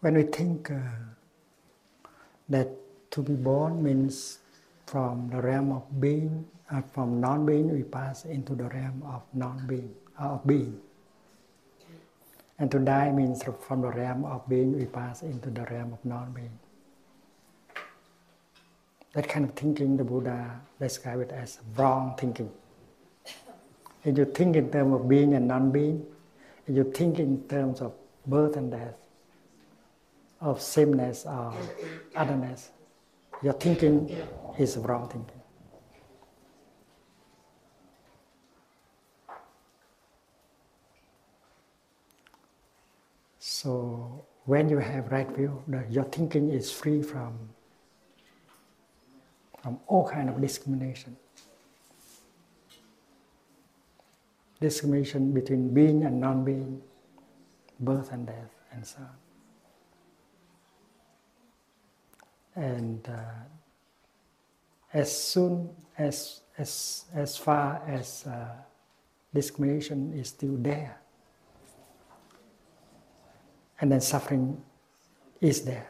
when we think uh, that to be born means from the realm of being, uh, from non-being we pass into the realm of non-being, uh, of being. And to die means from the realm of being we pass into the realm of non-being. That kind of thinking the Buddha described it as wrong thinking. If you think in terms of being and non-being, if you think in terms of birth and death, of sameness or otherness, your thinking is wrong thinking. So when you have right view, your thinking is free from from all kind of discrimination. Discrimination between being and non-being, birth and death, and so on. And uh, as soon as as as far as uh, discrimination is still there, and then suffering is there.